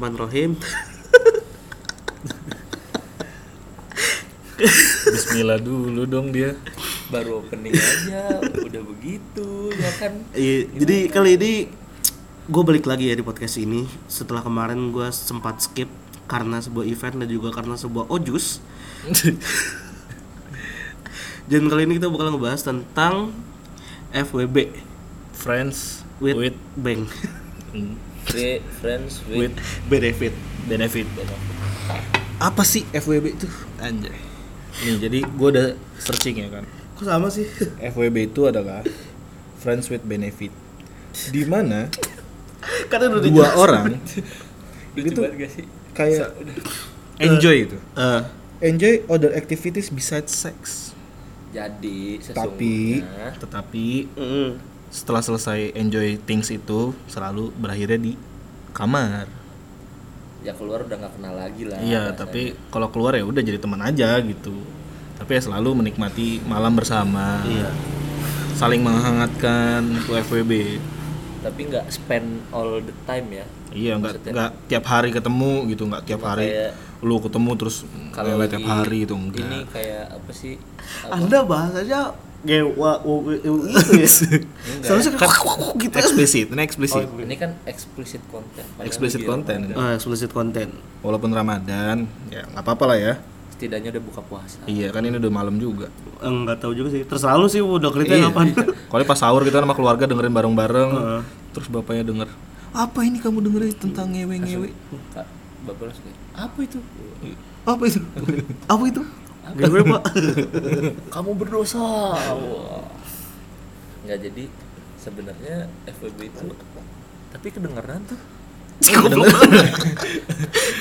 Bismillahirrahmanirrahim. Bismillah dulu dong dia. baru opening aja udah begitu ya kan Iya, jadi kali ini gue balik lagi ya di podcast ini setelah kemarin gue sempat skip karena sebuah event dan juga karena sebuah ojus. Dan kali ini kita bakal ngebahas tentang FWB Friends with, with, bank friends with with, benefit. benefit. Apa sih FWB itu? Anjay. Nih, jadi gue udah searching ya kan. Kok sama sih? FWB itu adalah Friends with Benefit. Di mana dua dijelasin. orang Itu- kayak enjoy itu. Eh, Enjoy other activities besides sex. jadi Tapi sesungguhnya tetapi mm, setelah selesai enjoy things itu selalu berakhirnya di kamar. ya keluar udah nggak kenal lagi lah Iya, rasanya. tapi kalau keluar ya udah jadi teman aja gitu. Tapi ya selalu menikmati malam bersama. iya. Saling menghangatkan itu FWB. tapi nggak spend all the time ya Iya, nggak nggak tiap hari ketemu gitu, nggak tiap hari kayak lu ketemu terus kalau lagi tiap hari itu enggak. ini kayak apa sih apa? Anda bahasanya gewa gitu ya. Seharusnya Kan kayak gitu. eksplisit, ini eksplisit. ini kan explicit content padahal Explicit lagi content. Ramadan. Ah, explicit content. Walaupun Ramadan, ya nggak apa-apa lah ya. setidaknya udah buka puasa Iya, kan ini udah malam juga. Enggak tahu juga sih. Terserah lu sih udah klipnya Iya. kapan. Kalau pas sahur kita sama keluarga dengerin bareng-bareng, Heeh. terus bapaknya denger, apa ini kamu dengerin tentang ngewe-ngewe? Kak, bapak langsung kayak apa itu Apa itu? Apa itu? Gue pak. kamu berdosa Wah. Nggak jadi sebenarnya FWB itu tapi kedengeran tuh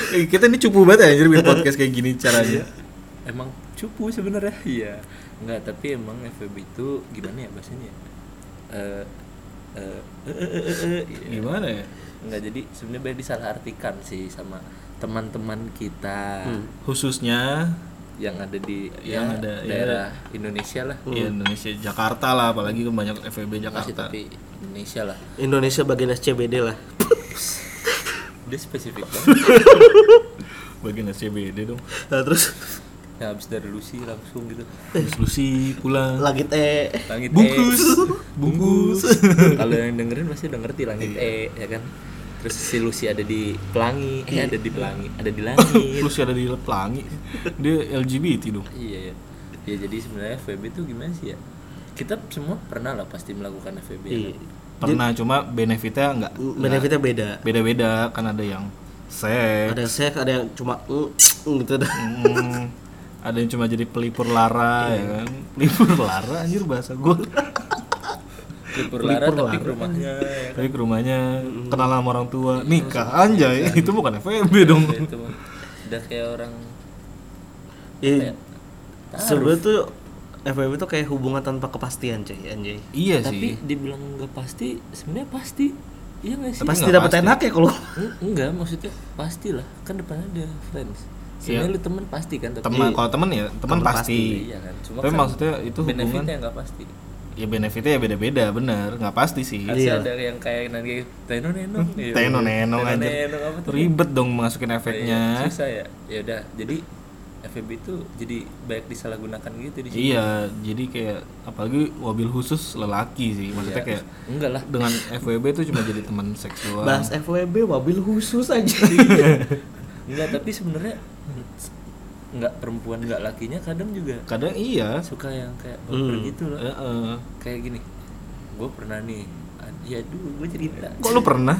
Eh, kita ini cupu banget ya bikin podcast kayak gini caranya. emang cupu sebenarnya iya nggak tapi emang FWB itu gimana ya bahasanya eh, eh, eh, eh, eh, iya. Gimana ya? nggak jadi sebenarnya disalahartikan sih sama teman-teman kita Hmm. Khususnya yang ada di Yang ya, ada, ya. daerah Indonesia lah di Indonesia Jakarta lah, apalagi kan banyak FEB masih Jakarta. tapi Indonesia lah Indonesia bagian SCBD lah. dia spesifik banget Bagian SCBD dong. Nah, terus ya habis dari Lucy langsung gitu Terus Lucy pulang. langit E. langit Bungkus. E. Bungkus. kalau yang dengerin pasti udah ngerti langit E ya kan terus si Lucy ada di pelangi eh ada di pelangi ada di langit Lucy ada di pelangi. Dia LGBT dong. iya ya ya jadi sebenarnya FVB itu gimana sih ya kita semua pernah lah pasti melakukan FVB ya Iya. kan? Pernah cuma benefitnya enggak Benefitnya beda. beda-beda kan ada yang seks, Ada seks, ada yang cuma mm, mm, gitu dah. Ada yang cuma jadi pelipur lara ya kan. Pelipur lara anjir bahasa gue. Pelipur lara Pelipur tapi lara. ke rumahnya ya kan? Tapi ke rumahnya kenal sama orang tua, nikah anjay. Itu bukan FEB dong. Ya, itu udah kayak orang Iya. Kayak Sebenarnya tuh FWB tuh kayak hubungan tanpa kepastian, cuy, anjay. Iya tapi sih. dibilang nggak pasti sebenarnya pasti iya nggak sih Pasti dapat pasti. enak ya kalau Eng- enggak maksudnya pastilah kan depannya ada friends sebenarnya lu temen pasti kan tapi Teman kalau temen ya, teman Temen pasti. iya kan cuma Tapi kan maksudnya itu hubungan benefitnya nggak pasti ya benefitnya ya beda-beda, bener, nggak pasti sih. Iya. ada yang kayak nanti teno nenong iya. Teno nenong aja. Ribet dong masukin Iya, efeknya. susah ya ya udah jadi FVB itu jadi banyak disalahgunakan gitu di sini Iya, jadi kayak apalagi mobil khusus lelaki sih. Maksudnya Iya. kayak enggak lah dengan FWB itu cuma jadi teman seks doang. bahas FWB mobil khusus aja. enggak tapi sebenarnya enggak perempuan enggak lakinya kadang juga Kadang iya. suka yang kayak baper Hmm. gitu loh Heeh. kayak gini gue pernah nih ya dulu gue cerita Kok lu pernah?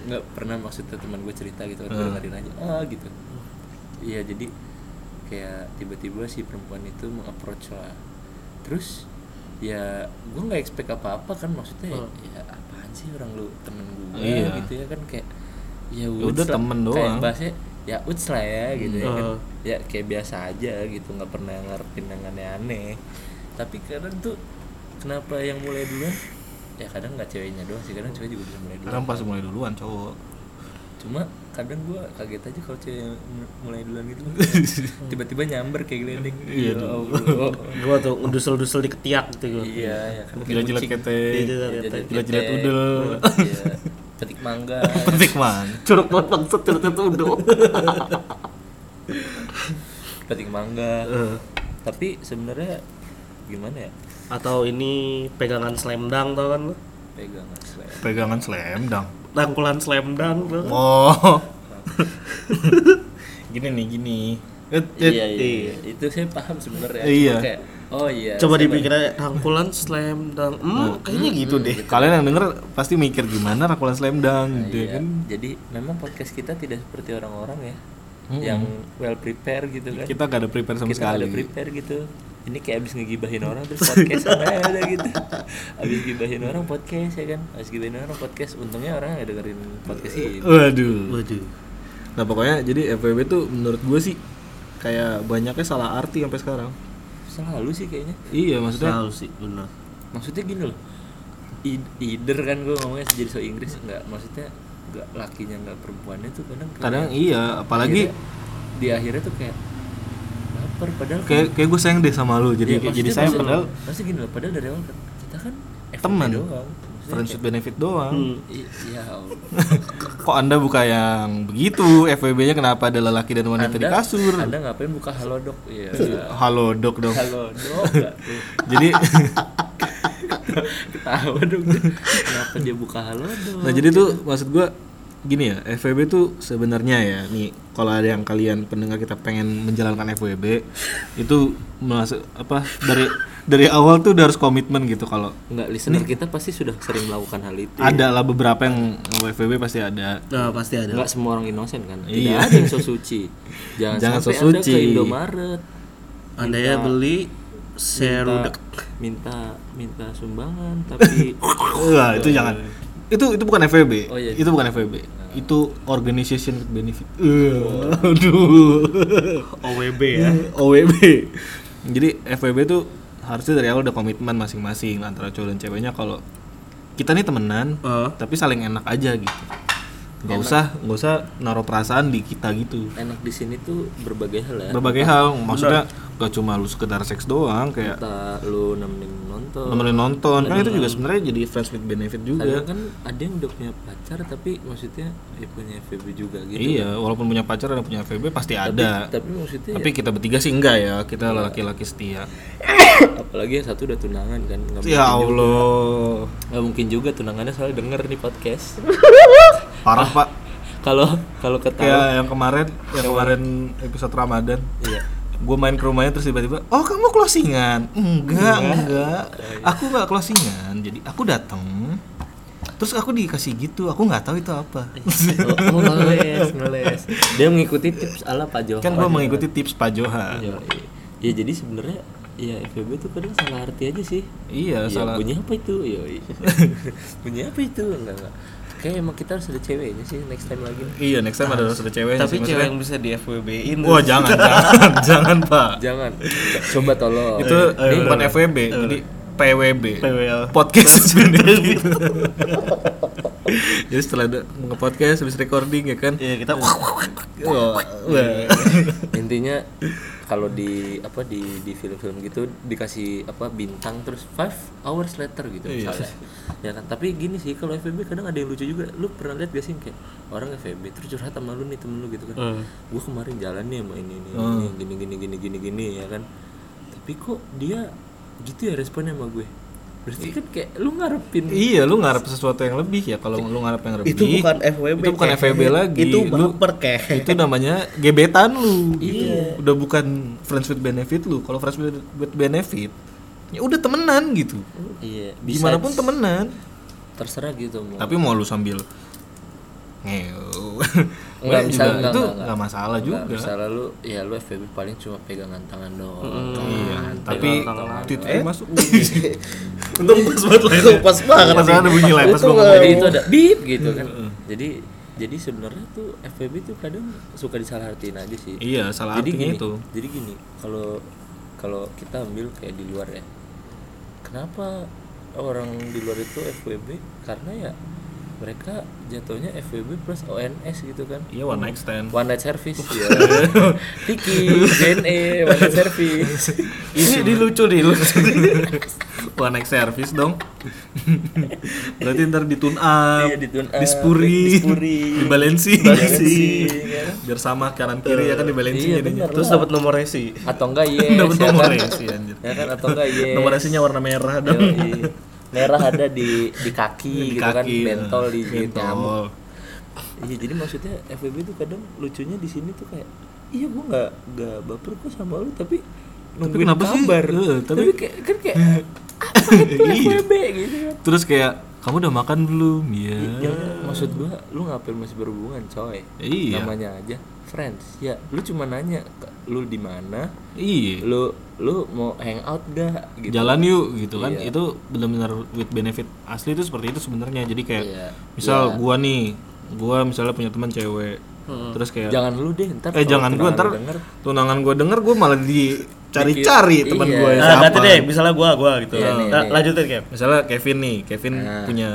nggak pernah maksudnya teman gue cerita gitu kan Hmm. gue dengerin aja ah gitu iya jadi kayak tiba-tiba si perempuan itu meng-approach lah terus ya gue nggak expect apa-apa kan maksudnya ya, Hmm. ya apaan sih orang lu temen gue Iya. gitu ya kan kayak ya Ya udah temen doang. kayak bahasanya ya uts lah ya gitu ya kan Hmm. ya kayak biasa aja gitu nggak pernah ngarepin yang aneh-aneh tapi kadang tuh kenapa yang mulai duluan ya kadang nggak ceweknya doang sih kadang cewek juga bisa mulai duluan Kadang pas mulai duluan cowok. cuma kadang gua kaget aja kalau cewek mulai duluan gitu tiba-tiba nyamber kayak geledek Iya, Ya tuh. Allah. gua tuh ngedusel-dusel di ketiak gitu gua. iya ya kan Jilat-jilat kucing. kete. Iya, Iya, jilat-jilat. jilat-jilat Jilat-jilat kete. udel. Iya. petik mangga Petik man. curug banget bangsat curug itu udah petik mangga Eh. tapi sebenarnya gimana ya atau ini pegangan slam dunk tau kan lu? pegangan slam Pegangan slam dunk. rangkulan slam dunk kan? Oh. gini nih, gini. Et, et. iya, iya, iya. itu saya paham sebenarnya Iya. Cuma kayak, oh iya coba dipikir aja rangkulan slam dunk hmm, kayaknya gitu deh Kalian yang denger pasti mikir gimana rangkulan slam dunk Nah, gitu ya iya. kan. Jadi memang podcast kita tidak seperti orang-orang ya, Mm-mm. yang well prepare gitu kan. Kita gak ada prepare sama kita sekali. ada prepare gitu. Ini kayak abis ngegibahin orang terus podcast sama ada gitu. Abis gibahin orang podcast ya kan. Abis gibahin orang podcast. Untungnya orang yang dengerin podcast ini. Waduh. waduh Nah pokoknya jadi FWB tuh menurut gue sih kayak banyaknya salah arti sampai sekarang. Selalu sih kayaknya. Iya maksudnya. selalu sih benar Maksudnya gini loh. I- Either kan gue ngomongnya jadi so Inggris nggak maksudnya nggak lakinya nggak perempuannya tuh kadang kayak Kadang iya, apalagi akhirnya- di akhirnya tuh kayak baper padahal kan- kayak kayak gue sayang deh sama lu. Jadi Iya, kayak jadi maksudnya- saya maksudnya- padahal maksudnya gini loh padahal dari awal kan kita kan Teman. doang friends with benefit doang. Hmm. I- ya Allah. Kok anda buka yang begitu? FWB-nya kenapa ada lelaki dan wanita di kasur? anda ngapain buka halodoc iya Halo dok dong. halodoc? Jadi ketawa dong kenapa dia buka halodoc Nah jadi tuh maksud gua gini ya FWB tuh sebenarnya ya nih kalau ada yang kalian pendengar kita pengen menjalankan FWB itu masuk apa dari dari awal tuh udah harus komitmen gitu kalau nggak listener kita pasti sudah sering melakukan hal itu ada lah beberapa yang FWB pasti ada. Nah, pasti ada. Nggak semua orang inosen kan? Tidak Iya. ada yang so suci. Jangan, Jangan sampai so anda suci. ke Indomaret. Anda ya beli minta, serudek minta minta sumbangan tapi Wah, itu jangan. Itu itu bukan FWB Oh, iya. itu bukan FWB itu organization with benefit Uh, aduh. OWB ya. OWB jadi FWB tuh harusnya dari awal udah komitmen masing-masing antara cowok dan ceweknya kalau kita nih temenan Eh. tapi saling enak aja gitu. Nggak usah nggak usah naruh perasaan di kita gitu. Enak di sini tuh berbagai hal ya. Berbagai hal maksudnya gak cuma lu sekedar seks doang kayak entah lu nemenin nonton. Nemenin nonton. Kan itu juga sebenarnya jadi friends with benefit juga. Kadang kan ada yang udah punya pacar tapi maksudnya ya punya FVB juga gitu iya walaupun punya pacar dan punya FWB pasti tapi, ada. tapi maksudnya tapi kita bertiga sih enggak ya. Kita laki-laki setia. Ya, apalagi yang satu udah tunangan kan nggak ya juga- Allah. Nggak mungkin juga tunangannya soalnya denger nih podcast. Parah pak. kalau kalau ketahuan kayak yang kemarin yang kemarin episode Ramadan. Iya gue main ke rumahnya terus tiba-tiba oh kamu closingan? Enggak enggak. aku nggak closingan jadi aku datang terus aku dikasih gitu aku nggak tahu itu apa. Oh, oh, ngeles ngeles dia mengikuti tips ala Pak Johan. Kan gue mengikuti tips Pak Johan. Ya, ya jadi sebenarnya ya FVB tuh kadang salah arti aja sih. Iya Iya, salah. bunyi apa itu? Yo, bunyi apa itu? Enggak, enggak. Kayak emang kita harus ada ceweknya sih next time lagi. iya next time ada harus ada ceweknya tapi sih, cewek yang bisa di FWB-in wah jangan jangan jangan pak Jangan. Coba tolong. itu eh, bukan FWB jadi PWB PWL. podcast benefit jadi setelah ada nge-podcast habis recording ya kan Iya kita Wah, wah. Intinya kalau di apa di di film-film gitu dikasih apa bintang terus five hours later gitu Iya. misalnya. Ya kan. Tapi gini sih kalau FVB kadang ada yang lucu juga. Lu pernah lihat gak sih kayak orang FVB terus curhat sama lu nih temen lu gitu kan. Hmm. Gua kemarin jalan nih sama ini ini, Hmm. ini gini gini gini gini gini ya kan. Tapi kok dia gitu ya responnya sama gue. Berarti kan kayak lu ngarepin Iya, lu ngarep sesuatu yang lebih ya. Kalau lu ngarep yang lebih, itu bukan FWB Itu bukan Keh. FWB lagi. itu Lu- baper keh itu namanya gebetan lu. Iya. Udah bukan friends with benefit lu. Kalau friends with, benefit, ya udah temenan gitu. Iya, Gimana pun temenan. terserah gitu mau. Tapi mau lu sambil ngeo. Enggak, juga, misal- enggak, itu enggak, nggak masalah juga. Enggak, misalnya lu ya lu FVB paling cuma pegangan tangan doang. Iya, tapi tangan. titiknya masuk. untung pas banget lah itu pas banget Pas ada bunyi lah, pas gua nggak- Jadi itu ada beep gitu kan. Jadi jadi sebenarnya tuh FVB tuh kadang suka disalahartiin aja sih. Iya, salah jadi artinya gini, itu. Jadi gini, kalau kalau kita ambil kayak di luar ya. Kenapa orang di luar itu FWB? Karena ya mereka jatuhnya FWB plus ONS gitu kan. Iya, one night stand. One night service ya. Tiki, JNE, one night service. ini di lucu nih lucu Wah naik servis dong. Berarti ntar di tune up, Iya, di tune up, di spuri, di spuri. di balensi, Balensi, ya kan? biar sama kanan kiri ya kan di balensi Iya, jadinya. Terus lah. dapat nomornya sih. atau enggak yes Dapat ya nomor kan? resi anjir. ya kan atau enggak yes Nomor resinya warna merah dong. Merah ada di di kaki Di gitu kan kaki, bentol di bentol. nyamuk iya jadi maksudnya FWB tuh kadang lucunya di sini tuh kayak iya gua nggak nggak baper kok sama lu tapi nungguin kenapa sih? kabar Eh, tapi, tapi- kayak kan kayak apa itu Iya. FWB gitu kan Terus kayak kamu udah makan belum? Iya. Ya, maksud gua lu ngapain masih berhubungan coy Iya. namanya aja friends ya lu cuma nanya "K- lu di mana Iya. lu lu mau hangout gak gitu Jalan yuk gitu kan. Iya. Itu benar-benar with benefit asli itu seperti itu sebenarnya. Jadi kayak Iya. misal Iya. gua nih, gua misalnya punya teman cewek. Terus kayak jangan lu deh ntar eh jangan gua ntar denger, tunangan gua denger gua malah dicari-cari Dikit- teman iya. gua yang Nah, siapa. nanti deh, misalnya gua gua gitu. Iya, nih, Nah, nih. lanjutin Kev. Misalnya Kevin nih, Kevin Nah. punya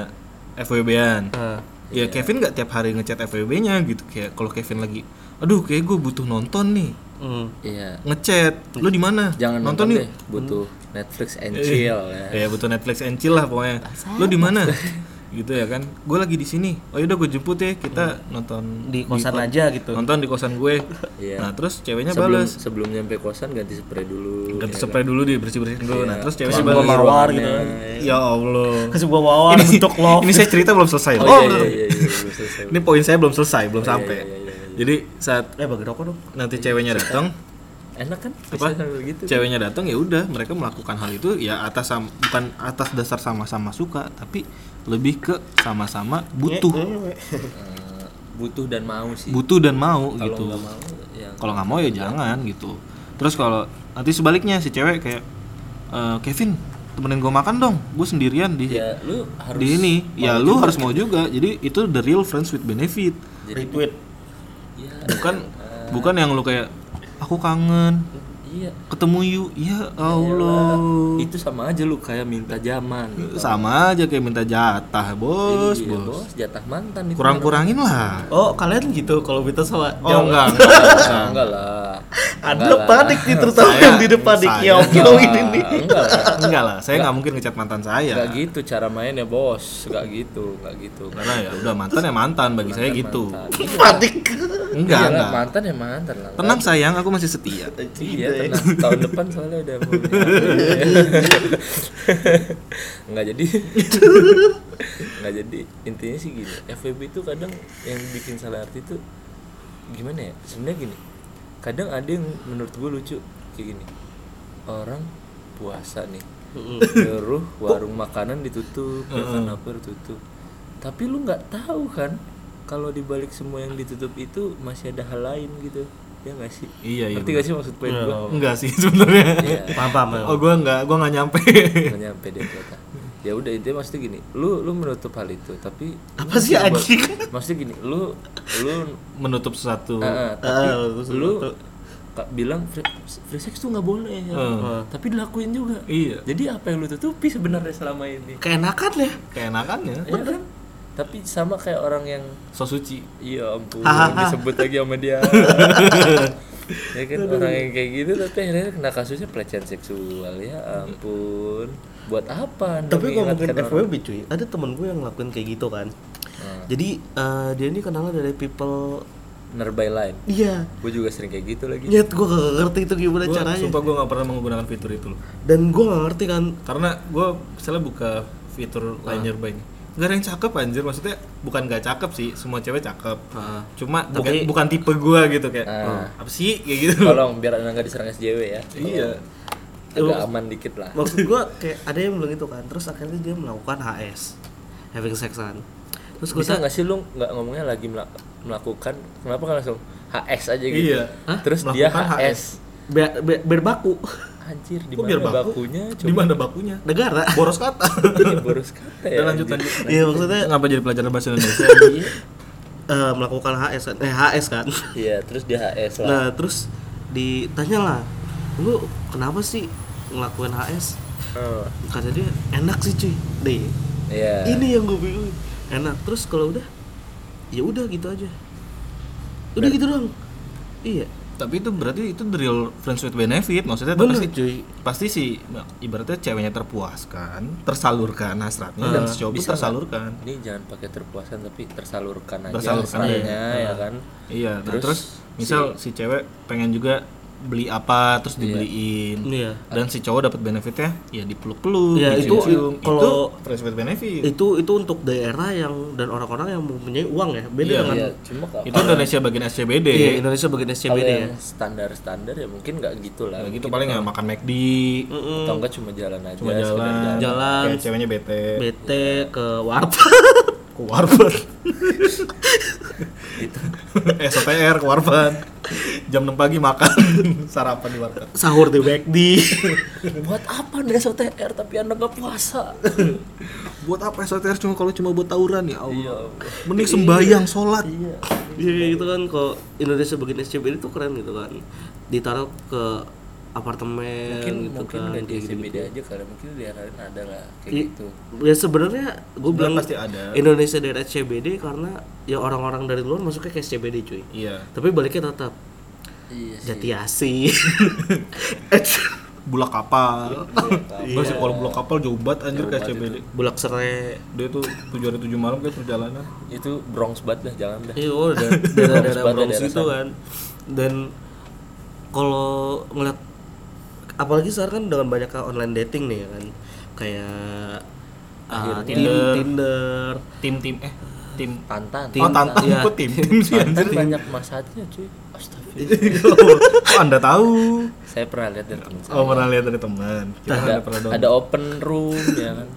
FWB-an. Nah, Ya Kevin nggak tiap hari ngechat FWB-nya gitu kayak kalau Kevin lagi aduh kayak gue butuh nonton nih hmm. iya ngechat lu di mana jangan nonton deh butuh Netflix and chill ya ya butuh Netflix and chill lah pokoknya lu di mana gitu ya kan gue lagi di sini oh yaudah gue jemput ya kita nonton Di kosan ko- aja gitu. nonton di kosan gue Iya. nah terus ceweknya sebelum balas sebelum nyampe kosan ganti spray dulu ganti ya spray dulu di bersih bersihin dulu nah Iya. terus ceweknya balas mawar gitu. ruangannya. ya allah Kasih buah mawar bentuk love. ini saya cerita belum selesai oh, loh. iya, iya, iya, iya, belum selesai. ini poin saya belum selesai belum iya, sampai iya, iya, iya. jadi saat Eh bagi rokok dong. nanti ceweknya datang enak kan apa gitu ceweknya datang ya udah mereka melakukan hal itu ya atas bukan atas dasar sama-sama suka tapi lebih ke sama-sama butuh. Eh, butuh dan mau sih. Butuh dan mau kalau gitu. nggak mau ya. Kalau nggak mau ya jangan gitu. Terus kalau nanti sebaliknya si cewek kayak "Eh, Kevin temenin gue makan dong. Gue sendirian di ya lu harus di ini. ya mau lu juga harus mau gitu. juga. Jadi itu the real friends with benefit. Jadi Retweet. ya, bukan bukan yang lu kayak aku kangen iya. Ketemu yuk. Ya Allah. Itu sama aja lu kayak minta zaman sama aja kayak minta jatah bos Iya, bos. bos jatah mantan itu. Kurang-kurangin lah. Oh kalian gitu kalau minta sama oh enggak enggak, enggak lah Ada Enggak panik nih terutama Saya- yang di depan Enggak Kiau lah, ini nih. enggak lah. Enggak lah saya nggak mungkin ngecat mantan saya. Enggak gitu cara mainnya bos. Enggak gitu enggak gitu. Karena ya udah mantan ya mantan bagi saya Mantan, gitu. mantan. Panik. enggak Iya enggak. mantan ya mantan lah. Tenang sayang aku masih setia. Iya tenang. Tahun depan soalnya udah mau nggak jadi. Nggak jadi. Intinya sih gini FWB itu kadang yang bikin salah arti itu gimana ya? Sebenarnya gini kadang ada yang menurut gue lucu kayak gini. Orang puasa nih nyuruh warung makanan ditutup ya kan apa ditutup. Tapi lu nggak tahu kan kalau dibalik semua yang ditutup itu masih ada hal lain gitu ya nggak sih? Iya, iya, ngerti gak sih maksud poin gue enggak sih sebenarnya. Iya. Paham paham. paham. oh gua enggak gua nggak nyampe. Nggak nyampe deh ternyata ya udah intinya maksudnya gini lu lu menutup hal itu tapi Apa sih anjing? maksudnya gini lu lu menutup sesuatu. Ah, tapi terus lu lu- ka- bilang free, free sex tuh nggak boleh ya. Hmm. tapi dilakuin juga. Iya. Jadi apa yang lu tutupi sebenarnya selama ini? Keenakan ya. keenakannya. Ya kan? Tapi sama kayak orang yang so suci. Iya ampun disebut lagi sama dia. Ya kan orang yang kayak gitu tapi akhirnya kena kasusnya pelecehan seksual ya ampun buat apa Tapi ngomongin? FWB cuy, ada temen gue yang ngelakuin kayak gitu kan. Nah, Jadi eh, dia ini kenalnya dari people nearby line Iya, gue juga sering kayak gitu lagi. Nyet gue gak ngerti itu gimana gua, caranya. sumpah gua nggak pernah menggunakan fitur itu loh. Dan gue gak ngerti kan. karena gua misalnya buka fitur line nearby nih Gak ada yang cakep anjir. Maksudnya bukan gak cakep sih semua cewek cakep. Ah. cuma Bukan- tapi bukan tipe gua gitu kayak Ah. apa sih? kayak gitu. Tolong biar anda nggak diserang SJW ya. Iya agak aman dikit lah Maksud gue kayak ada yang bilang itu kan. Terus akhirnya dia melakukan HS, having sexan. Terus gue bisa nggak sih lu nggak ngomongnya lagi melak- melakukan kenapa kan langsung HS aja gitu Iya. Hah? terus dia Melakukan HS biar, biar, biar baku anjir di mana baku? bakunya di mana bakunya negara. boros kata Ini boros kata ya lanjut lanjut Iya maksudnya ngapa jadi pelajaran bahasa Indonesia Iya. eh, melakukan HS kan, eh HS kan. iya terus dia HS lah Nah terus ditanya lah, lu kenapa sih ngelakuin HS? Oh, Kata dia enak sih cuy, deh. iya Ini yang gue bingung. Enak. Terus kalau udah, ya udah gitu aja. Udah gitu doang. Iya. Tapi itu berarti itu the real friends with benefit. Maksudnya Bener, pasti cuy. pasti sih nah, ibaratnya ceweknya terpuaskan, tersalurkan hasratnya dan si cowok tersalurkan. ini jangan pakai terpuasan tapi tersalurkan aja Tersalurkan aja. ya kan Iya, nah, Terus terus, misal si cewek pengen juga beli apa terus dibeliin. Iya. Dan si cowok dapat benefitnya ya dipeluk-peluk, Iya, itu dicium-cium. kalau- itu benefit. Itu itu untuk daerah yang dan orang-orang yang mempunyai uang ya. Beda Iya, dengan Iya, cuma kalau itu Indonesia bagian SCBD. Iya, Indonesia bagian SCBD ya. yang standar-standar ya mungkin nggak gitu lah Kayak gitu paling ya makan McD, Mm-mm. atau enggak cuma jalan aja cuma jalan, Jalan. kayak ceweknya bete, BT ke warteg. ke warban. Eh, SOTR ke warban. Jam 6 pagi makan sarapan di warteg. sahur di McD. buat apa anda SOTR tapi anda nggak puasa Buat apa SOTR cuma kalau cuma buat tawuran ya Allah. iya Mending sembayang sholat. iya Iya kayak gitu kan kalau Indonesia bagian SCBD itu keren gitu kan. Ditaruh ke apartemen mungkin gitu mungkin kan. di kayak gitu. SCBD aja kali mungkin di daerah lain ada lah kayak I- gitu Ya sebenarnya gue bilang pasti ada. Indonesia daerah SCBD karena ya orang-orang dari luar masuknya ke SCBD cuy. Iya. Tapi baliknya tetap iya sih Jati Asih. Bulak kapal. Iya. Sih kalau bulak kapal jauh banget anjir ke SCBD. Bulak Serai. Dia tuh tujuh hari tujuh malam kayak perjalanan. itu Bronx banget dah jangan dah Iya, da- daerah-daerah Bronx itu kan. Dan kalau ngeliat apalagi sekarang kan dengan banyaknya online dating nih ya kan. Kayak ah, Akhirnya. Tinder, Tinder, Tim-tim eh tim Tantan Oh, tantan iya. kok tim tim sih anjir. banyak masalah cuy Astagfirullah Oh, Anda tahu. saya pernah lihat dari teman saya Oh, pernah lihat dari teman. Kita ada, pernah ada open room ya kan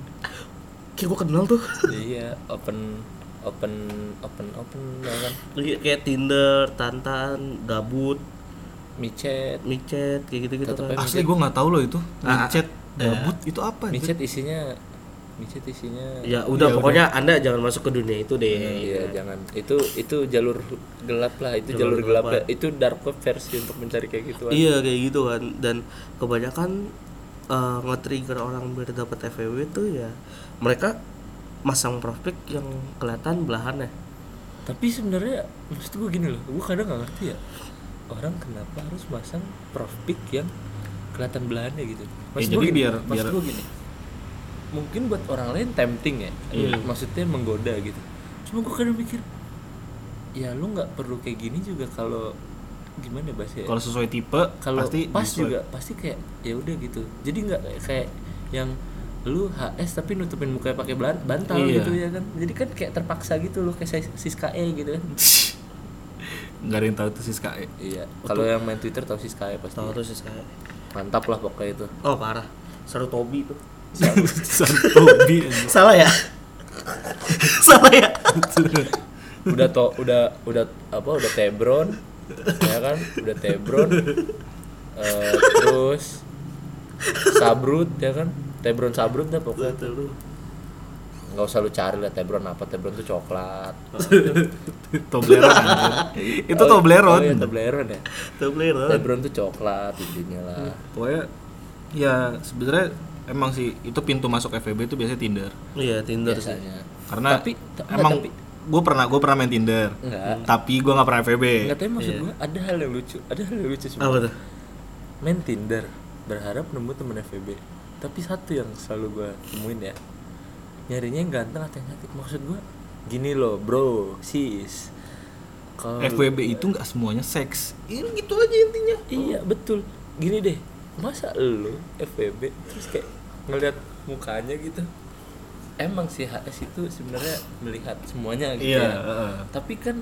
kayak gue kenal tuh. iya open open open open ya kan Iya, kayak Tinder, Tantan, Gabut, micet Micet, kayak gitu-gitu Tetep kan. Asli gue nggak tahu loh itu. Ah, Micet, gabut itu apa? micet isinya micet isinya Ya udah Ya, pokoknya Anda jangan masuk ke dunia itu deh. iya jangan itu itu jalur gelap lah itu jalur, gelap ya. itu dark web versi untuk mencari kayak gitu Iya kayak gitu kan dan kebanyakan eh, nge-trigger orang biar dapat FWB tuh ya mereka masang profil yang kelihatan belahan ya. tapi sebenarnya maksud gue gini loh gue kadang nggak ngerti ya orang kenapa harus masang prof pic yang kelihatan belahannya gitu? Maksud Ya, jadi gini, biar- maksud biar- gue gini. Mungkin buat orang lain tempting ya Hmm. maksudnya menggoda gitu. Cuma gue kadang mikir ya lu nggak perlu kayak gini juga kalau gimana bahasa Kalau sesuai tipe kalau pasti pas juga pasti kayak ya udah gitu. Jadi nggak kayak yang lu HS tapi nutupin mukanya pakai bantal Iya. gitu ya kan? Jadi kan kayak terpaksa gitu loh kayak Sis- Siska E gitu kan nggak ada yang tahu tuh Siska iya kalau yang main Twitter tahu Siska E pasti Tahu terus kayak mantap lah pokoknya itu oh parah. Seru Tobi tuh. Santobi anjir. Salah ya? Salah ya? udah to udah udah apa udah tebron ya kan udah tebron Eh, terus sabrut ya kan tebron sabrut dah pokoknya. Nggak usah lu cari lah tebron apa tebron tuh coklat Toblerone anjir. Itu Oh, Toblerone. oh iya, Toblerone ya Toblerone. tebron tuh coklat intinya lah Pokoknya ya sebenarnya emang sih itu pintu masuk FVB itu biasanya Tinder. Iya Tinder sih. Karena Tapi- emang tapi- gue pernah gue pernah main Tinder. enggak Tapi gue nggak pernah FVB. enggak tapi maksud gua ada hal yang lucu ada hal yang lucu Apa sebenarnya tuh? main Tinder berharap nemu temen FVB tapi satu yang selalu gua temuin ya nyarinya yang ganteng atau yang cantik maksud gua gini loh bro sis kalau FWB itu nggak semuanya seks. Ini gitu aja intinya. iya betul gini deh masa lo FVB terus kayak ngeliat mukanya gitu emang sih HS itu sebenarnya melihat semuanya gitu Iya, ya heeh. tapi kan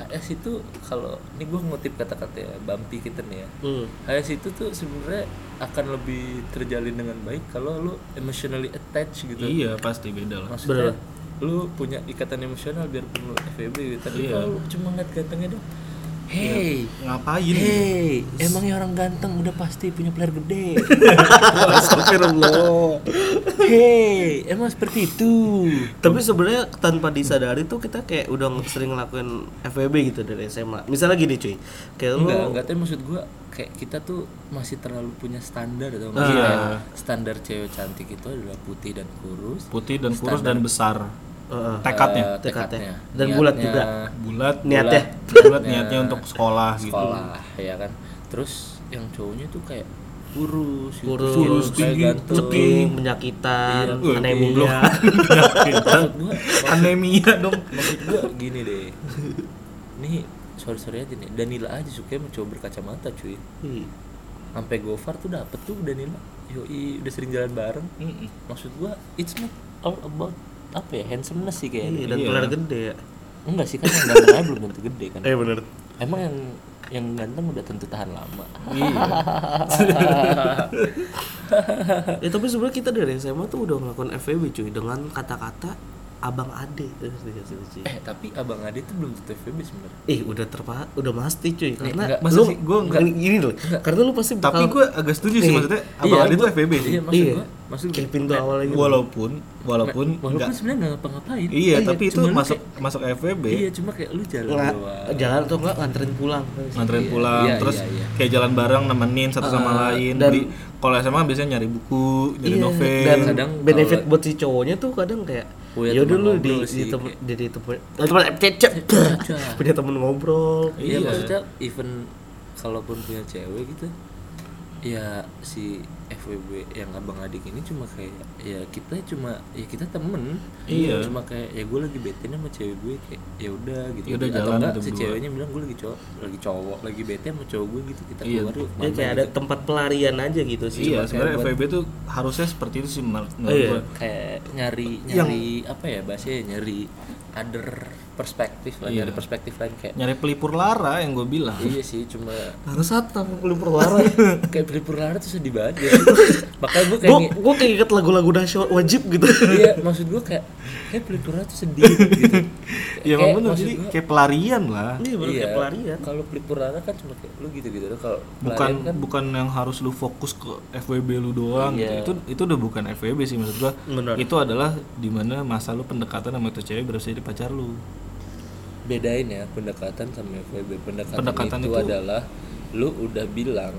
HS itu kalau ini gue ngutip kata-kata ya Bampi kita nih ya Hmm. HS itu tuh sebenarnya akan lebih terjalin dengan baik kalau lu emotionally attached gitu Iya pasti beda lah. maksudnya lu punya ikatan emosional biarpun lu FVB gitu tapi Iya. kalau lu cuma ngeliat gantengnya dong hey Ngapain? hey emangnya orang ganteng udah pasti punya player gede Astagfirullah. hey emang seperti itu Tapi sebenarnya tanpa disadari tuh kita kayak udah sering ngelakuin FWB gitu dari SMA. Misalnya gini cuy, kayak lu enggak enggak tapi maksud gua kayak kita tuh masih terlalu punya standar atau Iya. standar cewek cantik itu adalah putih dan kurus Putih dan kurus dan besar. Heeh. tekadnya tekadnya. Dan bulat juga. bulat Niatnya. bulat niatnya untuk sekolah, gitu sekolah ya kan terus yang cowoknya tuh kayak kurus gitu, Kurus, tinggi, ganteng. ceking, penyakitan, Iya. Anemia. maksud gua anemia dong maksud gua gini deh nih sorry sorry aja nih Danila aja suka cowok berkacamata cuy Ih, sampai Gofar tuh dapet tuh Danila yoi udah sering jalan bareng Mm-mm. maksud gua it's not all about apa ya handsomeness sih Iya, kayaknya dan Iya. gede ya. enggak sih kan yang ganteng aja belum tentu gede kan Eh bener. emang yang yang ganteng udah tentu tahan lama iya Ya tapi sebenarnya kita dari SMA tuh udah ngelakuin FVB cuy dengan kata-kata abang ade terus dikasih lucu. eh tapi abang Ade tuh belum tentu FVB sebenarnya Eh udah terpa udah pasti cuy karena enggak, masa lu sih? Gua enggak. gini loh karena lu pasti tapi bakal gue agak setuju sih Nih. maksudnya abang Ade tuh FVB sih iya maksud Iya. gua maksud gua kayak pintu awal gitu. walaupun walaupun walaupun enggak sebenarnya nggak ngapa-ngapain iya tapi itu masuk kayak- masuk FVB iya cuma kayak lu jalan Nggak, doang jalan atau enggak nganterin pulang. nganterin Iya, pulang iya, terus iya, iya. kayak jalan bareng nemenin satu sama Ah, lain dan- di kalau SMA biasanya nyari buku nyari Iya, novel dan Kadang benefit buat si cowoknya tuh kadang kayak Punya ya udah teman lu di di temen kayak- di temen eh, punya temen ngobrol. Iya Iya. maksudnya even kalaupun punya cewek gitu ya si FWB yang abang adik ini cuma kayak ya kita cuma ya kita temen Iya. cuma kayak ya gue lagi bete nih sama cewek gue kayak ya udah gitu Ya udah atau jalan enggak si ceweknya bilang gue lagi cowok lagi cowok lagi bete sama cowok gue gitu kita Iya. keluar yuk ya kayak ada gitu. tempat pelarian aja gitu sih iya sebenarnya buat- FVB tuh harusnya seperti itu sih menurut menurut Iya. kayak nyari Yang- nyari apa ya bahasanya nyari other perspektif lah Iya. nyari perspektif lain kayak nyari pelipur lara yang gue bilang iya sih cuma harus satpam beli perwara kayak pelipur lara tuh sedih banget ya. makanya gue kayak gue gue kayak inget lagu-lagu nasional wajib gitu iya maksud gue kayak kayak pelipur lara tuh sedih gitu ya Kayak emang bener maksud jadi gua- kayak pelarian lah iya baru kayak pelarian kalau pelipur lara kan cuma kayak lu gitu gitu kalau bukan pelarian kan bukan yang harus lu fokus ke FWB lu doang Iya. gitu. itu itu udah bukan FWB sih maksud gua Benar. itu adalah di mana masa lu pendekatan sama itu cewek berasa jadi pacar lu bedain ya pendekatan sama FWB pendekatan, Pendekatan itu, itu- adalah lu udah bilang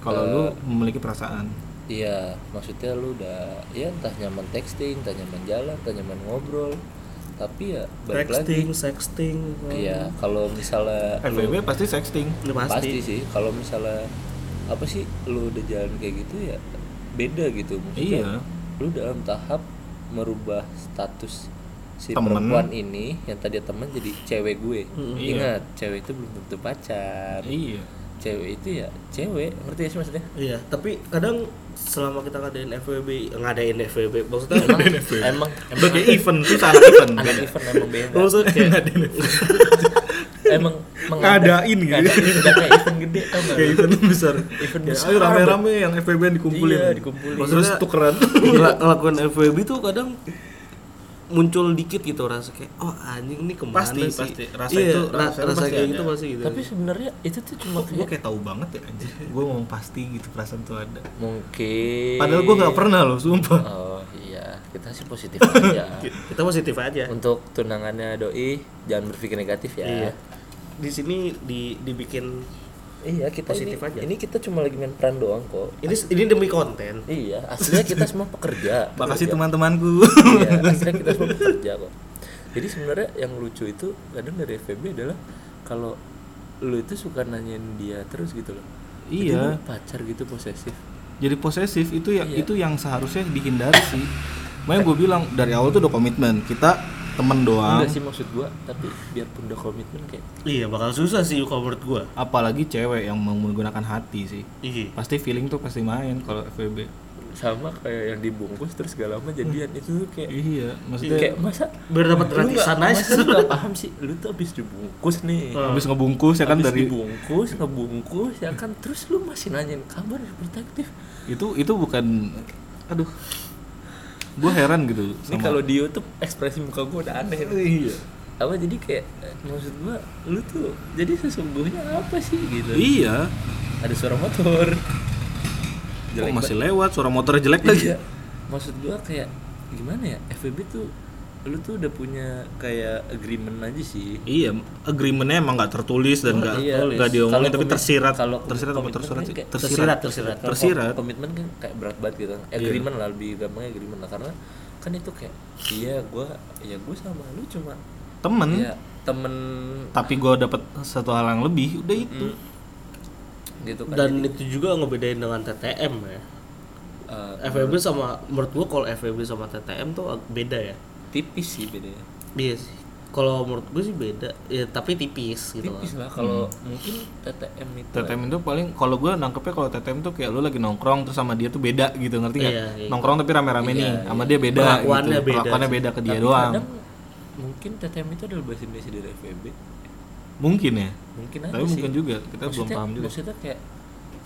kalau eh, lu memiliki perasaan Iya, maksudnya lu udah ya entah nyaman texting, entah nyaman jalan, entah nyaman ngobrol. Tapi ya balik texting lagi. sexting Iya, kalau misalnya lu- FWB pasti sexting pasti. pasti, sih. Kalau misalnya apa sih lu udah jalan kayak gitu ya beda gitu. Maksudnya Iya. lu dalam tahap merubah status si Temen. perempuan ini yang tadi teman jadi cewek gue. Mm, iya. Ingat, cewek itu belum tentu pacar. iya Cewek itu ya cewek, ngerti ya sih maksudnya? iya tapi kadang selama kita ngadain FWB ngadain FWB maksudnya Emang emang udah kayak event tuh anak event anak event emang beda. maksudnya kayak emang Ngadain gitu. ngadain kayak event gede tau gak kayak event besar Event besar. ayo rame-rame yang FWB dikumpulin Iya, dikumpulin. terus Maksudnya- tukeran ngel- ngelakuin FWB tuh kadang muncul dikit gitu rasa kayak oh anjing ini ke mana Pasti, sih? pasti. Rasa iya, itu- ra- rasa rasa, itu pasti kayak ada. gitu pasti gitu. Tapi sebenarnya itu tuh cuma gue kayak kayak tahu banget ya anjir gue ngomong pasti gitu perasaan tuh ada. Mungkin. Padahal gue nggak pernah loh sumpah. Oh iya. Kita sih positif aja. Kita positif aja. Untuk tunangannya doi jangan berpikir negatif ya. Iya. Di sini di dibikin Iya, kita Positif ini, aja. ini kita cuma lagi main peran doang kok. Ini ini demi konten. Iya aslinya kita semua pekerja. Makasih teman-temanku. Iya aslinya kita semua pekerja kok. Jadi sebenarnya yang lucu itu kadang dari FVB adalah kalau lu itu suka nanyain dia terus gitu loh. Iya. lu pacar gitu posesif. Jadi posesif itu ya Iya. itu yang seharusnya dihindari sih. Makanya gue bilang dari awal tuh udah komitmen kita temen doang. Enggak sih maksud gua tapi biarpun udah komitmen kayak iya bakal susah sih kalau menurut gua. Apalagi cewek yang menggunakan hati sih. Iya. Pasti feeling tuh pasti main kalau FWB sama kayak yang dibungkus terus gak lama jadian itu tuh kayak iya maksudnya kayak masa biar dapat gratisan aja. masa lu gak paham sih? Lu tuh abis dibungkus nih. Hmm. habis ngebungkus ya kan Habis dari dibungkus ngebungkus ya kan. Terus lu masih nanyain kabar protektif itu itu bukan aduh gue heran gitu ini kalau di YouTube ekspresi muka gua udah aneh. Iya. Apa jadi kayak maksud gua lu tuh jadi sesungguhnya apa sih gitu? Iya. Ada suara motor. Kok masih lewat suara motornya jelek lagi. Iya. Maksud gua kayak gimana ya FVB tuh lu tuh udah punya kayak agreement aja sih. Iya, agreementnya emang nggak tertulis dan nggak Iya, nggak diomongin tapi tersirat. kalau tersirat apa kan sih? tersirat. tersirat Tersirat. komitmen kan kayak berat banget gitu. Kan agreement lah lebih gampangnya agreement lah. Karena kan itu kayak iya gue ya gue sama lu cuma temen. Ya temen. Tapi gue dapet satu hal yang lebih udah itu. Mm, gitu kan dan Jadi, itu juga ngebedain dengan TTM ya. Eh, FWB sama menurut gua kalau FWB sama TTM tuh beda ya tipis sih bedanya iya sih. Kalau menurut gue sih beda. Ya tapi tipis gitu tipis lah. lah kalau mungkin TTM itu TTM itu paling kalau gue nangkepnya kalau TTM tuh kayak lu lagi nongkrong terus sama dia tuh beda gitu ngerti nggak? Iya, iya. nongkrong tapi rame-rame Iya, nih iya. sama dia beda Perlakuannya gitu beda perlakuannya beda ke dia Tapi doang. kadang mungkin TTM itu adalah bahasa Indonesia dari FWB mungkin ya? Mungkin aja tapi sih. mungkin juga. Kita belum Maksudnya- paham juga. maksudnya kayak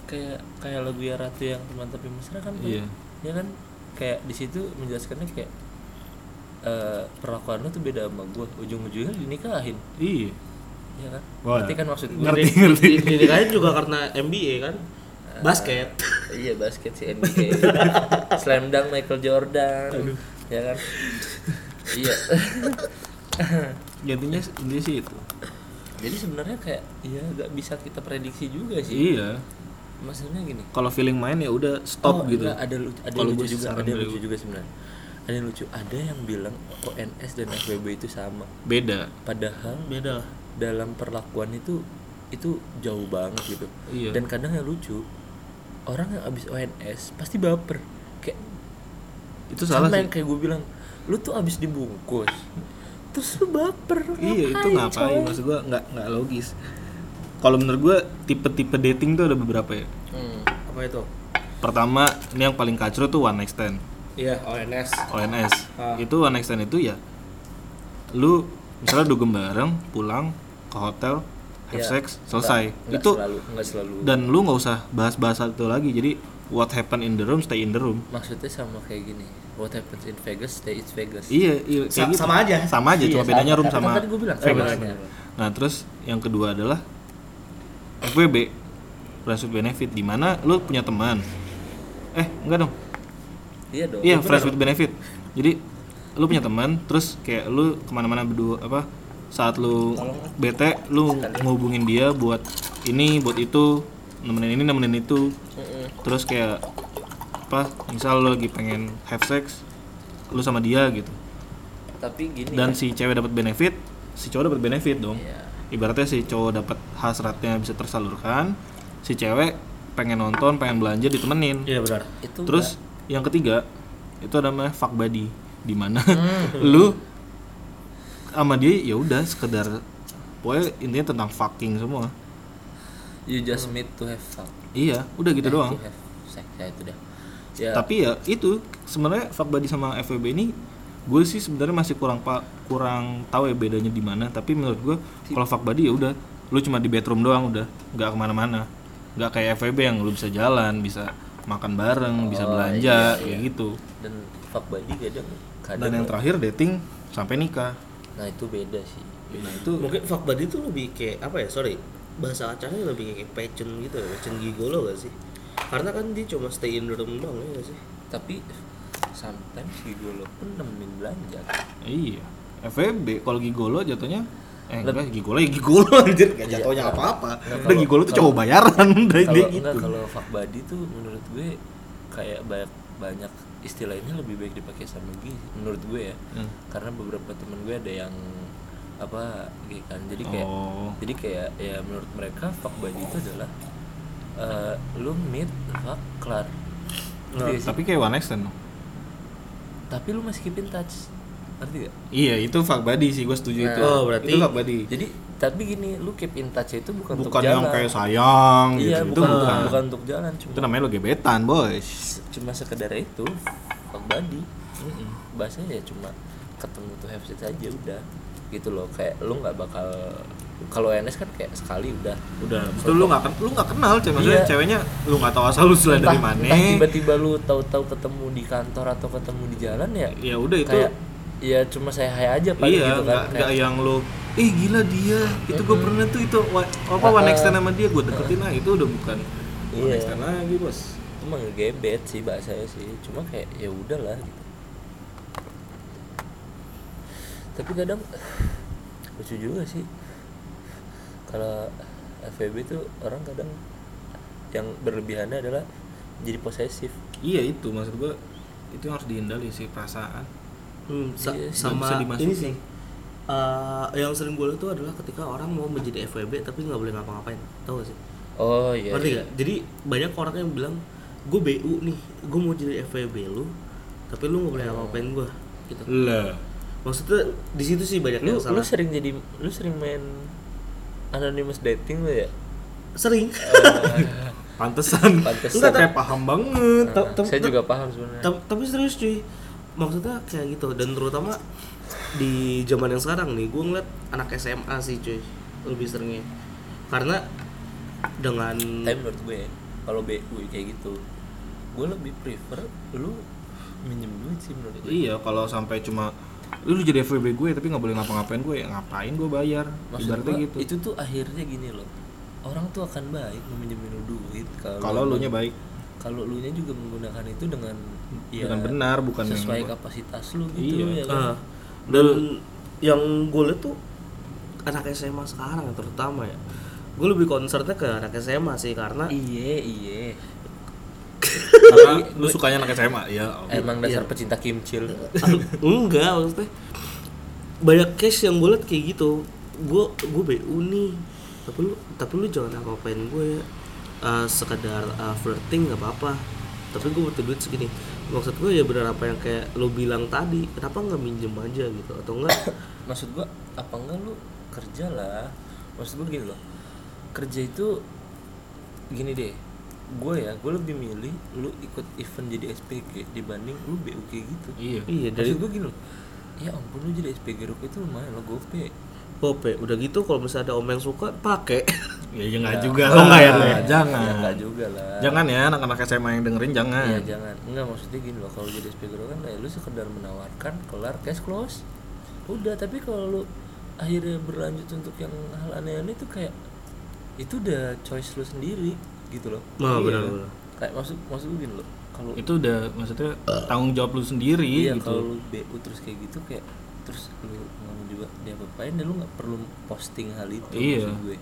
kayak kayak lagu ya ratu yang teman tapi mesra kan Iya. ya kan? Kayak di situ menjelaskannya kayak eh perlakuan lu tuh beda sama gue ujung-ujungnya dinikahin. Iya. Ya kan? Wah. ngerti kan maksud gue Ngerti, ngerti. ini kan juga karena NBA kan? Basket. iya basket si NBA slam dunk Michael Jordan. Ya kan? Iya. Intinya intinya sih itu. Jadi sebenarnya kayak ya nggak bisa kita prediksi juga sih. Iya. Maksudnya gini. Kalau feeling main ya udah stop Oh, gitu. enggak, ada lucu, ada Kalau lucu juga, ada lucu juga sebenarnya. Ada yang lucu, ada yang bilang ONS dan FWB itu sama. beda Padahal beda dalam perlakuan itu itu jauh banget gitu. Iya. Dan kadang yang lucu, orang yang abis ONS pasti baper. Kayak itu salah sama sih yang kayak gue bilang, lu tuh abis dibungkus. Terus lu baper. iya itu ngapain maksud gua nggak nggak logis kalau menurut gua tipe-tipe dating tuh ada beberapa ya Hmm. apa itu pertama ini yang paling kacau tuh one night stand iya ONS ONS Ah. itu one night stand itu ya lu misalnya dugem bareng pulang ke hotel have Ya, sex selesai nggak- nggak itu selalu, nggak selalu. dan lu nggak usah bahas-bahas itu lagi jadi what happen in the room stay in the room maksudnya sama kayak gini. What happens in Vegas, stay in Vegas. iya iya Sa- gitu. sama aja. sama aja cuma Iya, bedanya sama. room Kan sama tadi gua bilang, Vegas. sama aja. nah terus yang kedua adalah FWB friends with benefit di mana lu punya teman eh enggak dong Iya dong. Iya, friends with benefit. Jadi lu punya teman, terus kayak lu ke mana-mana berdua apa saat lu bete, lu ngehubungin dia buat ini, buat itu, nemenin ini, nemenin itu. Terus kayak apa? Misal lu lagi pengen have sex, lu sama dia gitu. Tapi gini Dan ya. si cewek dapat benefit, si cowok dapat benefit dong. Iya. Ibaratnya si cowok dapat hasratnya bisa tersalurkan, si cewek pengen nonton, pengen belanja ditemenin. iya benar itu Terus yang ketiga itu namanya fuck buddy di mana Hmm. lu sama dia ya udah sekedar pokoknya intinya tentang fucking semua. you just meet to have fun Iya, udah gitu Eh, doang. to have sex ya itu dah ya Tapi ya itu sebenarnya fuck buddy sama FWB ini gue sih sebenarnya masih kurang pak kurang tahu ya bedanya di mana tapi menurut gue kalau fuck buddy ya udah lu cuma di bedroom doang udah nggak ke mana-mana nggak kayak FWB yang lu bisa jalan bisa makan bareng bisa Oh, belanja iya, kayak iya. gitu. Dan fuck buddy kadang kadang dan yang terakhir dating sampai nikah. Nah itu beda sih. Nah itu mungkin fuck buddy itu lebih kayak apa ya sorry bahasa kacangnya lebih kayak passion gitu ya passion gigolo gak sih? Karena kan dia cuma stay in the room doang ya gak sih? Tapi sometimes gigolo pun nemenin belanja. Iya. FWB kalau gigolo jatuhnya eh Leb- enggak gigolo ya gigolo anjir. Gak Iya, jatuhnya iya. apa-apa. Udah kalau- gigolo tuh cowok bayaran kalau dia enggak gitu kalau fuck buddy tuh menurut gue kayak banyak banyak istilahnya lebih baik dipakai sama Gi menurut gue ya. Hmm. karena beberapa temen gue ada yang apa gitu kan. Jadi kayak Oh. jadi kayak ya menurut mereka fuck buddy itu adalah eh, lu meet fuck kelar Ngerti Nah, tapi kayak one night stand dong. tapi lu masih keep in touch ngerti gak? Iya, itu fuck buddy sih, gue setuju Nah, itu. oh, berarti- itu fuck buddy. jadi tapi gini lu keep in touch itu bukan, untuk Bukan jalan yang kayak sayang iya gitu. bukan, itu bukan. bukan untuk jalan cuma Itu namanya lo gebetan, boys. cuma sekedar itu fuck buddy bahasanya ya cuma ketemu tuh have sex aja udah gitu loh kayak lu nggak bakal kalau NS kan kayak sekali udah Udah, itu lu nggak lu nggak kenal, cewek maksudnya Iya. ceweknya lu nggak tahu asal usulnya dari mana. tiba-tiba lu tahu-tahu ketemu di kantor atau ketemu di jalan ya Ya udah itu. kayak ya cuma saya hai aja paling iya, gitu kan nggak yang lu eh gila dia. Itu gue pernah tuh itu wa- apa one night stand sama dia? Gue deketin lah itu udah bukan one Iya. stand lagi bos. Itu mah ngegebet sih bahasanya sih cuma kayak ya udahlah gitu. Tapi kadang lucu juga sih. Kalau FVB tuh orang kadang yang berlebihannya adalah jadi posesif. Iya itu maksud gue itu yang harus dihindari sih perasaan Hmm, sa- Iya, sama bisa ini sih. Eh, yang sering gue lihat tuh adalah ketika orang mau menjadi FWB tapi nggak boleh ngapa-ngapain. Tau gak sih? Oh iya ngerti iya. gak? jadi banyak orang yang bilang gue BU nih gue mau jadi FWB lu tapi lu nggak boleh ngapa-ngapain gue gitu. Lah. Maksudnya di situ sih banyak lu yang lu salah sering jadi lu sering main anonymous dating lu ya? Sering. Pantesan. Pantesan. enggak kayak paham banget. Nah, ta- saya juga paham sebenarnya. Ta- tapi serius cuy maksudnya kayak gitu. Dan terutama di zaman yang sekarang nih gue ngeliat anak SMA sih cuy lebih seringnya. Karena dengan tapi menurut gue ya, kalau BU kayak gitu gue lebih prefer lu minjem duit sih menurut gue. Iya kalau sampai cuma lu jadi FWB gue tapi nggak boleh ngapa-ngapain gue ya ngapain gue bayar? Maksud ibaratnya gua, gitu. itu tuh akhirnya gini loh. Orang tuh akan baik meminjemin lu duit kalau lu nya baik kalau lu nya juga menggunakan itu dengan ya, dengan benar bukan yang sesuai gua- kapasitas lu gitu Iya. ya kan? Ah, dan yang gue liat tuh anak SMA sekarang ya terutama ya gue lebih concernnya ke anak SMA sih karena Iye iye. karena lu sukanya anak SMA ya. Emang dasar Iya. pecinta kimcil. enggak maksudnya banyak case yang gue liat kayak gitu gue gue BU nih tapi lu tapi lu jangan apa apain gue ya Eh, sekedar eh, flirting nggak apa-apa tapi gue butuh duit segini maksud gue ya benar apa yang kayak lu bilang tadi kenapa nggak minjem aja gitu atau enggak Maksud gua apa enggak lu kerja lah. Maksud gua gini loh. Kerja itu gini deh. Gue ya, gue lebih milih lu ikut event jadi SPG dibanding lu BU kayak gitu. iya iya dari Maksud gue gini loh. Ya ampun lu jadi SPG Rock itu lumayan lo gope. Pope udah gitu kalau misalnya ada om yang suka pakai ya ya nggak Ya. juga Oh, nggak ya, lah. ya? jangan Ya enggak juga lah. jangan ya anak-anak SMA yang dengerin jangan Iya jangan. Enggak maksudnya gini loh kalau jadi speaker kan ya lu sekedar menawarkan kelar cash close. Udah tapi kalau lu akhirnya berlanjut untuk yang hal aneh-aneh itu kayak itu udah choice lu sendiri gitu loh. nah Iya. benar benar Kayak maksud maksud gue gini loh. Kalau itu udah maksudnya tanggung jawab lu sendiri iya gitu kalau lu BU terus kayak gitu kayak terus lu juga dia apain dan lu nggak perlu posting hal itu Iya. gue.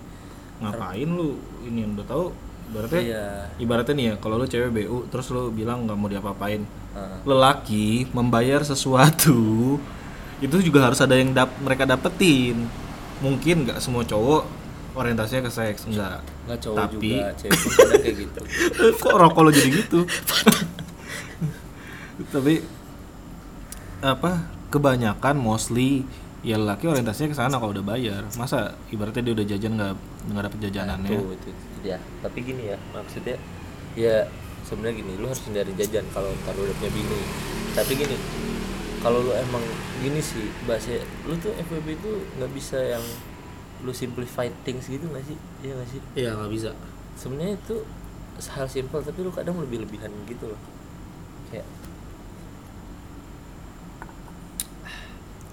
ngapain lu ini yang udah tahu ibaratnya Iya. ibaratnya nih ya kalau lu cewek BU terus lu bilang nggak mau diapa-apain Ah. lelaki membayar sesuatu itu juga harus ada yang dap mereka dapetin mungkin nggak semua cowok orientasinya ke seks enggak Nggak cowok Tapi- juga, cewek kayak gitu. kok rokok lo jadi gitu tapi apa kebanyakan mostly ya lelaki orientasinya ke sana kalau udah bayar masa ibaratnya dia udah jajan nggak nggak dapet jajanannya Tuh, itu, itu dia. Tapi gini ya, maksudnya ya sebenarnya gini, lu harus hindari jajan kalau ntar lu udah punya bini. Tapi gini, kalau lu emang gini sih bahasa lu tuh FWB itu nggak bisa yang lu simplify things gitu nggak sih? Iya nggak sih? iya nggak bisa Sebenarnya itu hal simpel tapi lu kadang lebih lebihan gitu loh. Kayak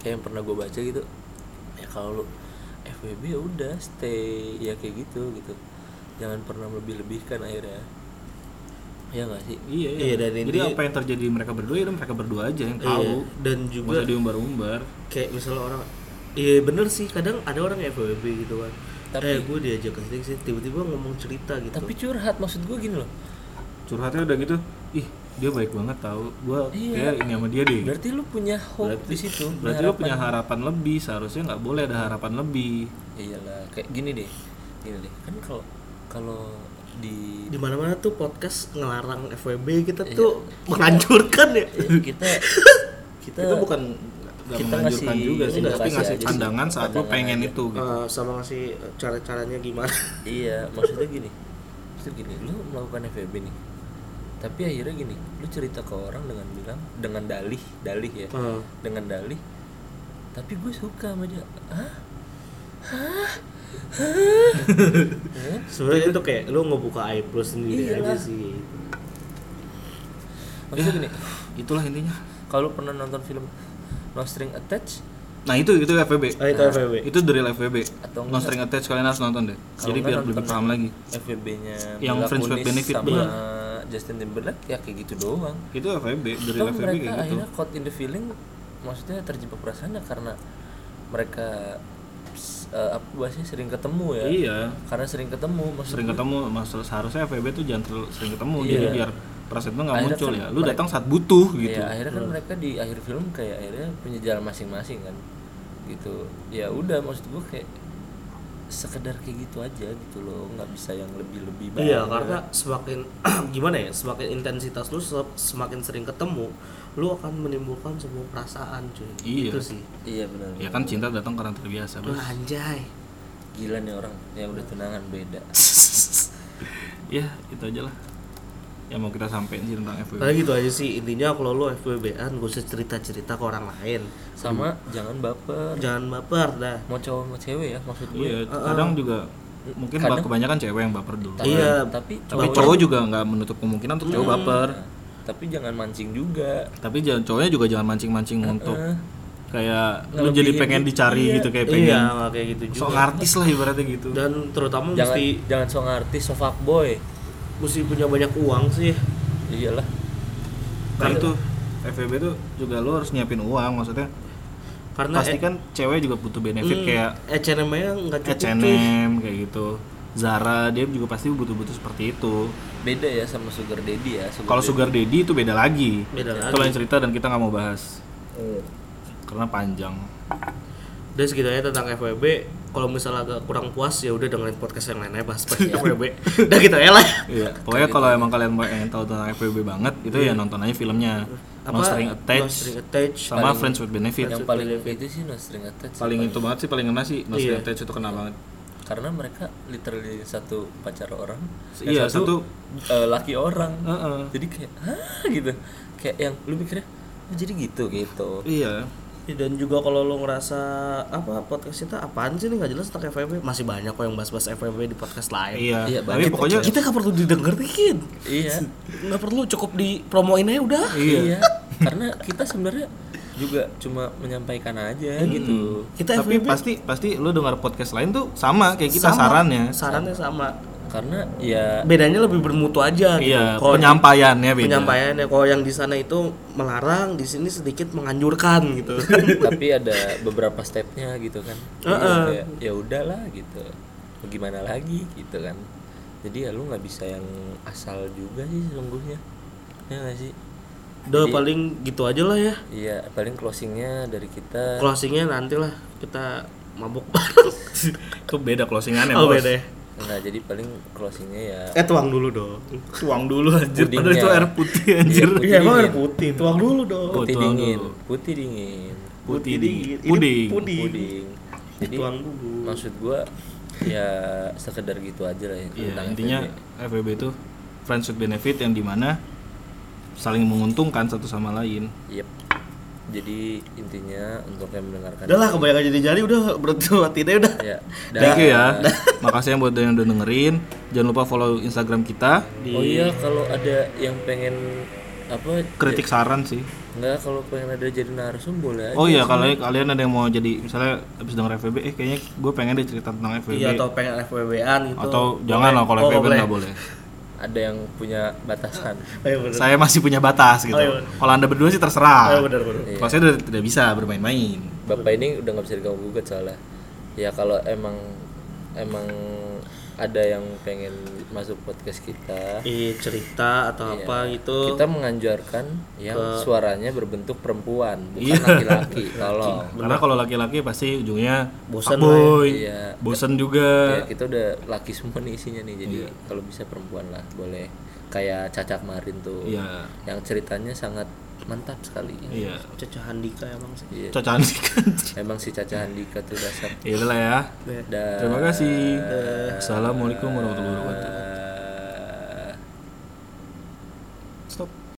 kayak yang pernah gue baca gitu. Ya kalau lu FWB ya udah stay. Ya kayak gitu gitu. Jangan pernah lebih lebihkan akhirnya. Ya nggak sih? Iya iya, Iya, dan jadi intinya- apa yang terjadi mereka berdua ya mereka berdua aja yang Iya, tahu. dan nggak juga usah diumbar-umbar. kayak misalnya orang iya bener sih. Kadang ada orang yang FWB gitu kan. Tapi- eh gue diajak ke sini sih tiba-tiba ngomong cerita gitu. Tapi curhat maksud gue gini loh. Curhatnya udah gitu ih dia baik banget tahu gua Iya. kayak ini sama dia deh. Berarti lu punya hope Berarti- di situ berarti lu punya harapan. lebih. Seharusnya nggak boleh ada harapan lebih. Iyalah kayak gini deh. Gini deh. Kan kalau kalau di di mana mana tuh podcast ngelarang FWB kita Iya. tuh menghancurkan ya. eh, kita kita itu bukan nggak kita menganjurkan ngasih juga sih tapi ngasih pandangan saat lu pengen aja. itu gitu. Eh, sama ngasih cara-caranya gimana. Iya maksudnya gini. Maksudnya gini lu melakukan FWB nih tapi akhirnya gini lu cerita ke orang dengan bilang dengan dalih dalih ya. Eh, dengan dalih tapi gue suka sama dia. Hah? Hah? Hah? Sebenarnya itu kayak lu ngebuka aib lu sendiri Iyalah. aja sih. Maksudnya gini itulah intinya. kalau pernah nonton film No String Attached? Nah itu itu FVB Ah, itu Nah, FWB itu dari FVB Atau no string attached kalian harus nonton deh. Jadi biar lebih paham lagi. FWB-nya Yang Mila Friends with Benefit, sama bener. Justin Timberlake ya kayak gitu doang. Itu FVB dari Toh FVB mereka kayak gitu. akhirnya caught in the feeling maksudnya terjebak perasaannya karena mereka eh, apa bahasanya sering ketemu ya. Iya. Karena sering ketemu maksud sering ketemu maksud seharusnya FVB tuh jangan terlalu sering ketemu Iya. jadi biar rasa itu nggak muncul kan ya. Lu datang saat butuh gitu. Iya, akhirnya kan mereka di akhir film kayak akhirnya punya jalan masing-masing kan. Gitu. Ya udah maksud gue kayak sekedar kayak gitu aja gitu loh nggak bisa yang lebih-lebih banget Iya, karena semakin gimana ya, semakin intensitas lu se- semakin sering ketemu, lu akan menimbulkan sebuah perasaan, cuy. Iya. Itu sih. iya benar ya kan cinta datang karena terbiasa bos Wah, anjay. gila nih orang yang udah tunangan beda ya itu aja lah yang mau kita sampein sih tentang FWB Kayak gitu aja sih intinya kalau lu FWB-an gak usah cerita-cerita ke orang lain. sama jangan baper Jangan baper dah. mau cowok mau cewek ya maksud gue iya kadang juga mungkin Kadang- kebanyakan cewek yang baper dulu tapi, Iya. tapi tapi baper- cowok juga nggak menutup kemungkinan untuk cowok baper Nah, tapi jangan mancing juga tapi jangan cowoknya juga jangan mancing-mancing untuk Eh, kayak lu jadi pengen gitu. dicari Iya. gitu kayak pengen Iya, kayak gitu sok juga. artis lah ibaratnya gitu Dan terutama jangan mesti jangan so ngartis so fuckboy mesti punya banyak uang sih. iyalah kan itu FVB tuh juga lu harus nyiapin uang maksudnya Karena pasti kan cewek juga butuh benefit Hmm, kayak H&M nya nggak cukup. H&M kayak gitu Zara dia juga pasti butuh-butuh seperti itu beda ya sama sugar daddy ya kalau sugar daddy itu beda lagi Beda itu lagi. lain cerita dan kita nggak mau bahas daddy. karena panjang Dan segitu aja tentang FWB. Kalau misalnya agak kurang puas ya udah dengerin podcast yang lainnya bahas FWB. udah gitu ya lah. Iya, pokoknya kalau emang kalian pengen tahu tentang FWB banget, itu ya nonton aja filmnya. No String No Attached String Attached. sama Paling- Friends with Benefit. yang paling itu sih no string attached Paling itu banget sih, paling ngena sih No String Iya. Attached itu kena banget. karena mereka literally satu pacar orang Iya, yang satu- eh, laki orang Heeh. jadi kayak hah gitu kayak yang lu mikirnya "Oh, jadi gitu gitu Iya. Ya, Dan juga kalau lo ngerasa apa podcast kita apaan sih nih nggak jelas tentang FWB masih banyak kok yang bahas-bahas FWB di podcast lain. Iya. Iya, Tapi banget. pokoknya Kita nggak perlu didengerin, iya nggak perlu cukup dipromoin aja udah. iya karena kita sebenarnya juga cuma menyampaikan aja gitu Kita tapi FWB pasti pasti lu dengar podcast lain tuh sama kayak kita sama. sarannya. Sarannya sama. Karena ya Bedanya lebih bermutu aja gitu. Iya, Kalau di- penyampaiannya beda. penyampaiannya kalau yang di sana itu melarang, di sini sedikit menganjurkan gitu. tapi ada beberapa stepnya gitu kan Heeh. kayak, ya udahlah gitu gimana lagi gitu kan jadi ya lu nggak bisa yang asal juga sih sesungguhnya ya nggak sih Udah Jadi- paling gitu aja lah ya. iya paling closingnya dari kita Closingnya nanti lah kita mabuk bareng. Itu beda closingannya, oh Bos. beda ya. Enggak, jadi paling closingnya ya Eh tuang dulu dong. Tuang dulu anjir. Pudingnya. Padahal itu air putih anjir. Putih Iya emang dingin. air putih, tuang dulu dong. Oh, putih dingin dulu. putih dingin Putih dingin. Ini Puding. Puding. puding jadi Tuang dulu. maksud gua ya sekedar gitu aja lah ya Iya, tentang intinya FWB. FWB itu friends with benefit yang di mana saling menguntungkan satu sama lain. Yep. Jadi intinya untuk yang mendengarkan Udah lah kebanyakan jadi-jadi udah berhenti mati deh udah. ya. Thank you ya. Makasih yang buat yang udah dengerin. Jangan lupa follow Instagram kita. Oh iya kalau ada yang pengen apa Kritik saran sih. Enggak kalau pengen ada jadi narsum boleh aja. Oh iya, kalau kalian ada yang mau jadi misalnya habis denger FWB, eh kayaknya gue pengen deh cerita tentang FWB. Iya atau pengen FWB-an gitu. Atau jangan lah kalau Oh, FWB boleh. nggak boleh. Ada yang punya batasan. Ayo bener. Saya masih punya batas gitu. Oh, iya. Kalau anda berdua sih terserah. Ayo bener bener. Iya. Kalau saya udah tidak bisa bermain-main. Bapak ini udah nggak bisa diganggu gugat soalnya. Ya kalau emang emang ada yang pengen masuk podcast kita Iya cerita atau Iya. apa gitu. kita menganjurkan yang suaranya berbentuk perempuan bukan Iya. laki-laki tolong Karena kalau laki-laki pasti ujungnya Bosan boy, Iya. bosan juga. ya kita udah laki semua nih isinya nih jadi Iya. kalau bisa perempuan lah boleh kayak Caca kemarin tuh Iya. yang ceritanya sangat mantap sekali Iya. Caca Handika emang sih. Iya. Cacahan sih kan. emang si Caca Handika tuh dasar Ya udah lah ya. Dan Terima kasih. Assalamualaikum warahmatullahi wabarakatuh. Stop.